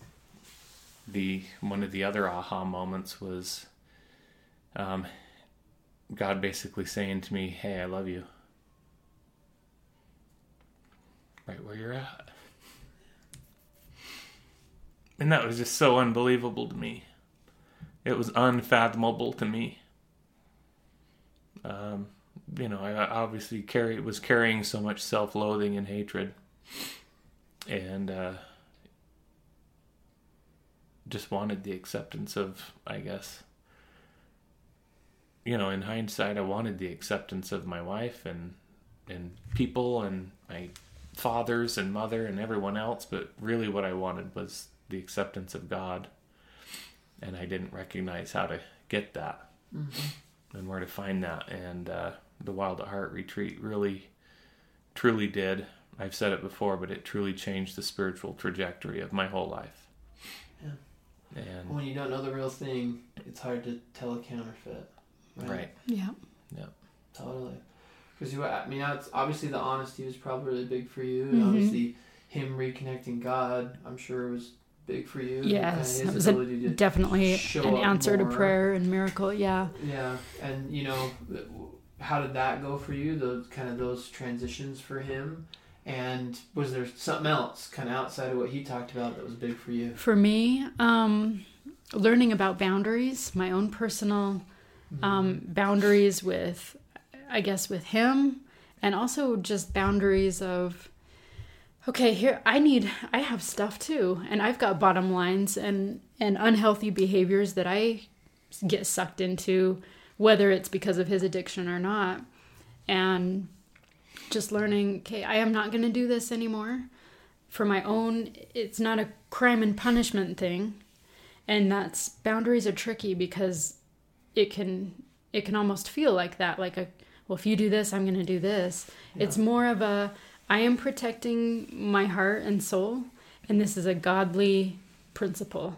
the one of the other aha moments was, um, God basically saying to me, "Hey, I love you." Right where you're at. And that was just so unbelievable to me. It was unfathomable to me. Um, you know, I obviously carry was carrying so much self-loathing and hatred, and uh, just wanted the acceptance of, I guess. You know, in hindsight, I wanted the acceptance of my wife and and people and my fathers and mother and everyone else, but really what I wanted was the acceptance of God, and I didn't recognize how to get that Mhm. and where to find that. And uh, the Wild at Heart retreat really, truly did. I've said it before, but it truly changed the spiritual trajectory of my whole life. Yeah. And When you don't know the real thing, it's hard to tell a counterfeit. right, Yeah. Yeah. Totally. Because you, I mean, that's obviously the honesty was probably really big for you, and Mhm. obviously him reconnecting God, I'm sure was big for you. Yes, and that his was a- to Definitely show an up answer to prayer and miracle. Yeah. Yeah, and you know, how did that go for you? Those kind of those transitions for him, and was there something else kind of outside of what he talked about that was big for you? For me, um, learning about boundaries, my own personal um, boundaries with, I guess, with him, and also just boundaries of, okay, here I need, I have stuff too, and I've got bottom lines and and unhealthy behaviors that I get sucked into, whether it's because of his addiction or not, and just learning, okay, I am not going to do this anymore. For my own, it's not a crime and punishment thing, and that's boundaries are tricky because it can it can almost feel like that like a well if you do this i'm going to do this. It's more of a i am protecting my heart and soul and this is a godly principle.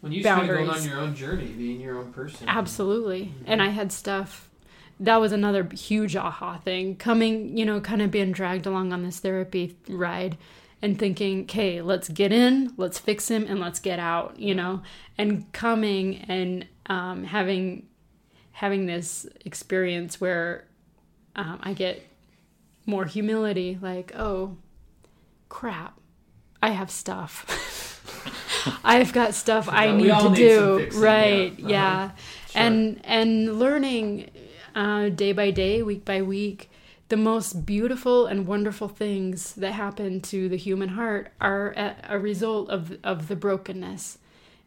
When you started going on your own journey, being your own person. absolutely. And mm-hmm. i had stuff that was another huge aha thing coming you know kind of being dragged along on this therapy ride and thinking okay let's get in let's fix him and let's get out you know and coming and um, having having this experience where um, i get more humility like oh crap i have stuff i've got stuff i need to need do right yeah. yeah, Uh-huh. Sure. and and learning uh, day by day week by week the most beautiful and wonderful things that happen to the human heart are a, result of of the brokenness.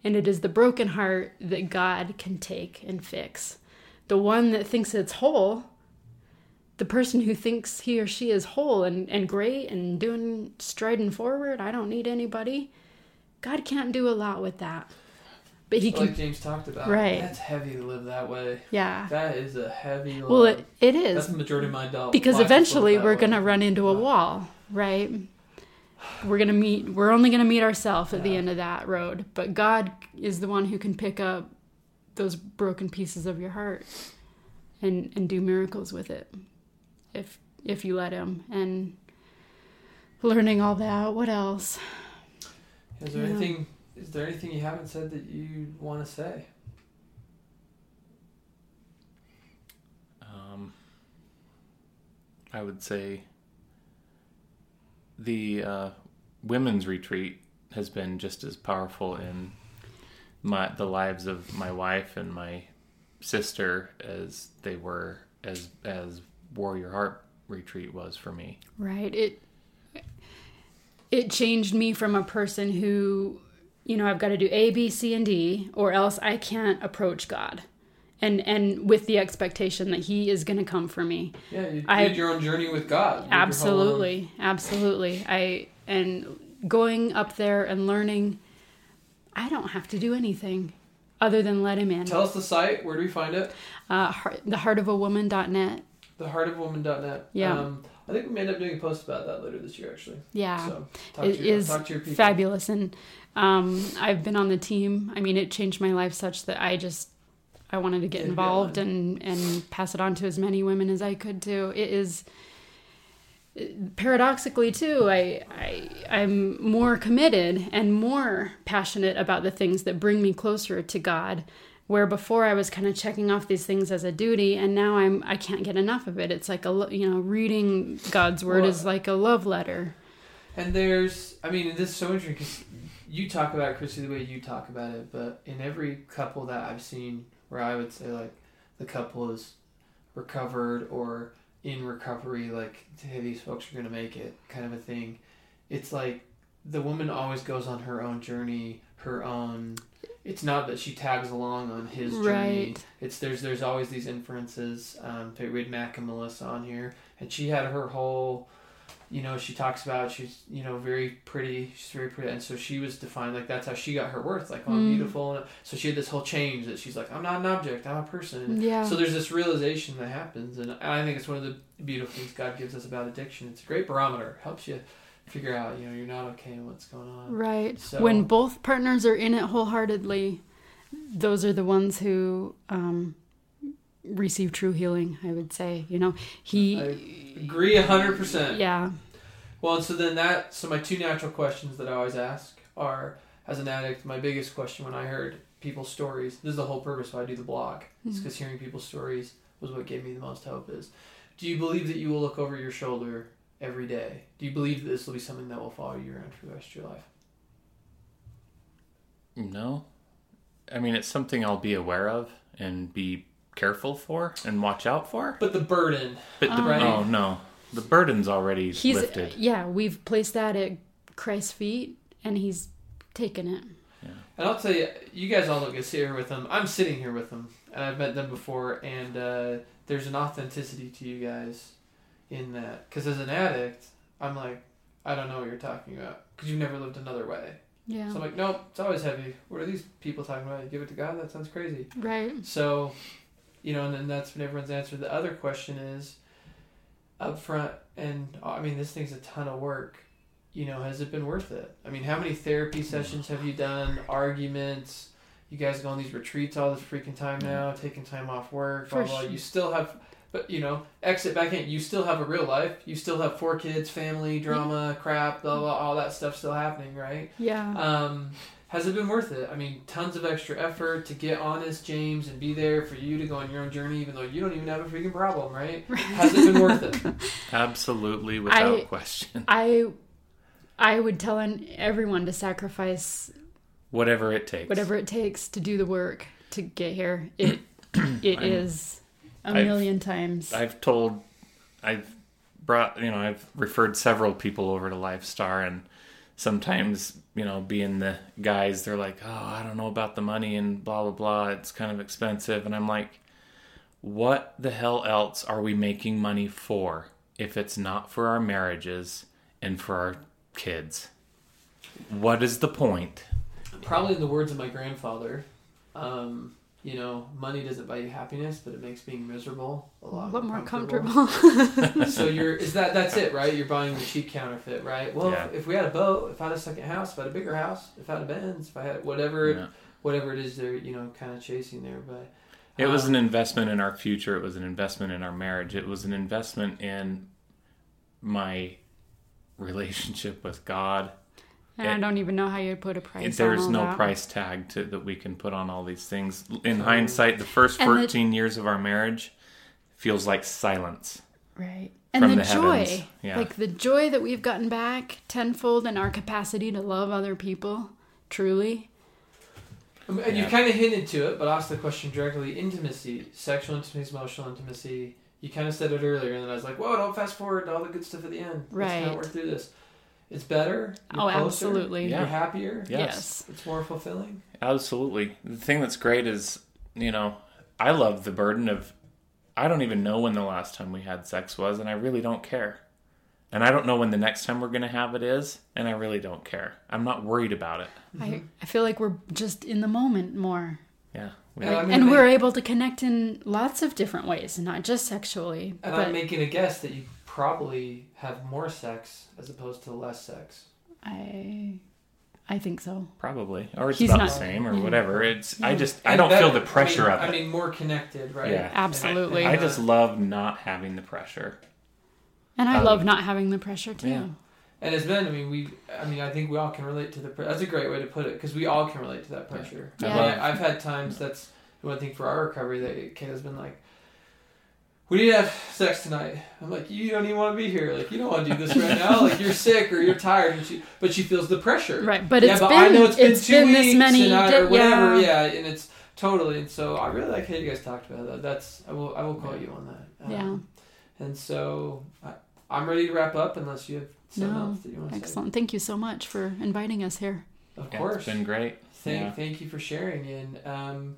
And it is the broken heart that God can take and fix. The one that thinks it's whole the person who thinks he or she is whole and, and great and doing striding forward i don't need anybody god can't do a lot with that but he can like James talked about. Right. That's heavy to live that way. yeah. That is a heavy. Well, it, it That's the majority of my adult. because eventually we're way. gonna run into a wall, right? We're gonna meet. We're only gonna meet ourselves at the end of that road. But God is the one who can pick up those broken pieces of your heart and and do miracles with it, if if you let Him. And learning all that. What else? Is there Yeah. anything? Is there anything you haven't said that you want to say? Um, I would say the uh, women's retreat has been just as powerful in my the lives of my wife and my sister as they were as as Warrior Heart retreat was for me. Right. It it changed me from a person who, you know, I've got to do A, B, C, and D, or else I can't approach God. And and with the expectation that He is going to come for me. Yeah, you I- did your own journey with God. Absolutely, absolutely. I and going up there and learning, I don't have to do anything other than let Him in. Tell us the site. Where do we find it? Uh, heart, theheartofawoman.net. Theheartofwoman.net. Yeah. Um, I think we may end up doing a post about that later this year, actually. Yeah. So talk it to your, is talk to your people. fabulous and um, i've been on the team i mean it changed my life such that i just i wanted to get Yeah, involved yeah. and and pass it on to as many women as i could too it is paradoxically too I, I i'm more committed and more passionate about the things that bring me closer to god where before i was kind of checking off these things as a duty and now i'm i can't get enough of it it's like a you know reading god's word Well, is like a love letter And there's, I mean, this is so interesting because you talk about it, Chrissy, the way you talk about it, but in every couple that I've seen where I would say, like, the couple is recovered or in recovery, like, hey, these folks are going to make it kind of a thing, it's like the woman always goes on her own journey, her own. It's not that she tags along on his journey. Right. It's there's there's always these inferences. Um, we had Mac and Melissa on here, and she had her whole you know, she talks about she's, you know, very pretty. She's very pretty, and so she was defined like that's how she got her worth. Like, oh, I'm Mm. beautiful. And so she had this whole change that she's like, I'm not an object. I'm a person. yeah So there's this realization that happens, and I think it's one of the beautiful things God gives us about addiction. It's a great barometer. Helps you figure out, you know, you're not okay and what's going on. Right. So- when both partners are in it wholeheartedly, those are the ones who um, receive true healing. I would say. You know, he. I agree hundred percent. yeah. Well, and so then that, so my two natural questions that I always ask are, as an addict, my biggest question when I heard people's stories, this is the whole purpose why I do the blog, is Mhm. because hearing people's stories was what gave me the most hope is, do you believe that you will look over your shoulder every day? Do you believe that this will be something that will follow you around for the rest of your life? No. I mean, it's something I'll be aware of and be careful for and watch out for. But the burden, But the, Right. oh no, the burden's already He's. lifted. Yeah. We've placed that at Christ's feet, and he's taken it. and I'll tell you, you guys all don't get sit here with them. I'm sitting here with them, and I've met them before, and uh, there's an authenticity to you guys in that. Because as an addict, I'm like, I don't know what you're talking about because you've never lived another way. Yeah. So I'm like, nope, it's always heavy. What are these people talking about? You give it to God? That sounds crazy. right. So, you know, and then that's when everyone's answer. The other question is up front, and uh, I mean, this thing's a ton of work. You know, has it been worth it? I mean, how many therapy sessions have you done? Arguments? You guys go on these retreats all this freaking time now, taking time off work, blah, For blah. sure. You still have, but you know, exit back in. You still have a real life. You still have four kids, family, drama, crap, blah, blah, all that stuff still happening, right? Yeah. Um, has it been worth it? I mean, tons of extra effort to get honest, James, and be there for you to go on your own journey, even though you don't even have a freaking problem, right? Has it been worth it? Absolutely, without I- question. I. I would tell everyone to sacrifice Whatever it takes. whatever it takes to do the work to get here. It it I'm- is a I've- million times. I've told, I've brought, you know, I've referred several people over to Lifestar, and sometimes, you know, being the guys, they're like, oh, I don't know about the money and blah, blah, blah. It's kind of expensive. And I'm like, what the hell else are we making money for if it's not for our marriages and for our kids? What is the point? Probably in the words of my grandfather, Um, you know, money doesn't buy you happiness, but it makes being miserable a lot, a lot more comfortable. comfortable. so you're is that that's it, right? You're buying the cheap counterfeit, right? Well, Yeah. if, if we had a boat, if I had a second house, if I had a bigger house, if I had a Benz, if I had whatever Yeah. whatever it is they're you know kind of chasing there, but It was um, an investment in our future. It was an investment in our marriage. It was an investment in my relationship with God. And I eh, don't even know how you'd put a price. There's on all no that. price tag to that we can put on all these things. In hindsight, the first And the- 14 years of our marriage feels like silence. Right. And the, the joy, yeah. like the joy that we've gotten back tenfold in our capacity to love other people, truly. I mean, and you Yeah. kind of hinted to it, but asked the question directly: intimacy, sexual intimacy, emotional intimacy. You kind of said it earlier, and then I was like, "Whoa! Don't fast forward to all the good stuff at the end. Right. Let's kind of work through this. It's better. You're Oh, closer, absolutely. Yeah. You're happier. Yes. It's more fulfilling. Absolutely. The thing that's great is, you know, I love the burden of I don't even know when the last time we had sex was, and I really don't care. And I don't know when the next time we're going to have it is, and I really don't care. I'm not worried about it. I, mm-hmm. I feel like we're just in the moment more. Yeah. We- And I'm and gonna we're able to connect in lots of different ways, not just sexually. And but I'm making a guess that you probably have more sex as opposed to less sex. I I think so. Probably. Or it's He's about not- the same or whatever. It's I just I And don't better- feel the pressure I mean, of it. I mean, more connected, right? Yeah. Absolutely. I just love not having the pressure. And I Um, love not having the pressure too. yeah. And it's been, I mean, we, I mean, I think we all can relate to the. Pre- that's a great way to put it because we all can relate to that pressure. Yeah. I mean, I, I've had times that's one thing for our recovery that Kate has been like, "We need to have sex tonight." I'm like, "You don't even want to be here. Like, you don't want to do this right now. Like, you're sick or you're tired." And she, but she feels the pressure. Right, but yeah, it's but been I know it's been it's two been weeks this many and I, di- or whatever. yeah. Yeah. and it's totally. And so I really like how you guys talked about that. That's I will I will call you on that. Um, And so I, I'm ready to wrap up unless you have something No, else that you want to say. Excellent. Thank you so much for inviting us here. Of Yeah, course. It's been great. Thank, Yeah. thank you for sharing. And um,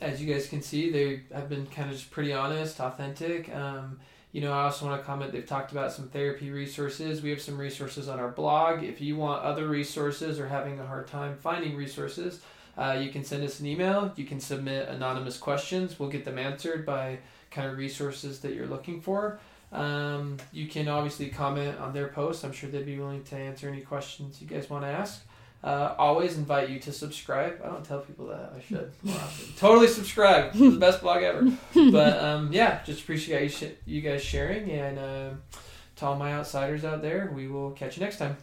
as you guys can see, they have been kind of just pretty honest, authentic. Um, you know, I also want to comment, they've talked about some therapy resources. We have some resources on our blog. If you want other resources or having a hard time finding resources, uh, you can send us an email. You can submit anonymous questions. We'll get them answered by kind of resources that you're looking for. Um, you can obviously comment on their posts. I'm sure they'd be willing to answer any questions you guys want to ask. Uh, always invite you to subscribe. I don't tell people that. I should. more often. totally subscribe. It's the best blog ever. But um, yeah, just appreciate you, sh- you guys sharing. And uh, to all my outsiders out there, we will catch you next time.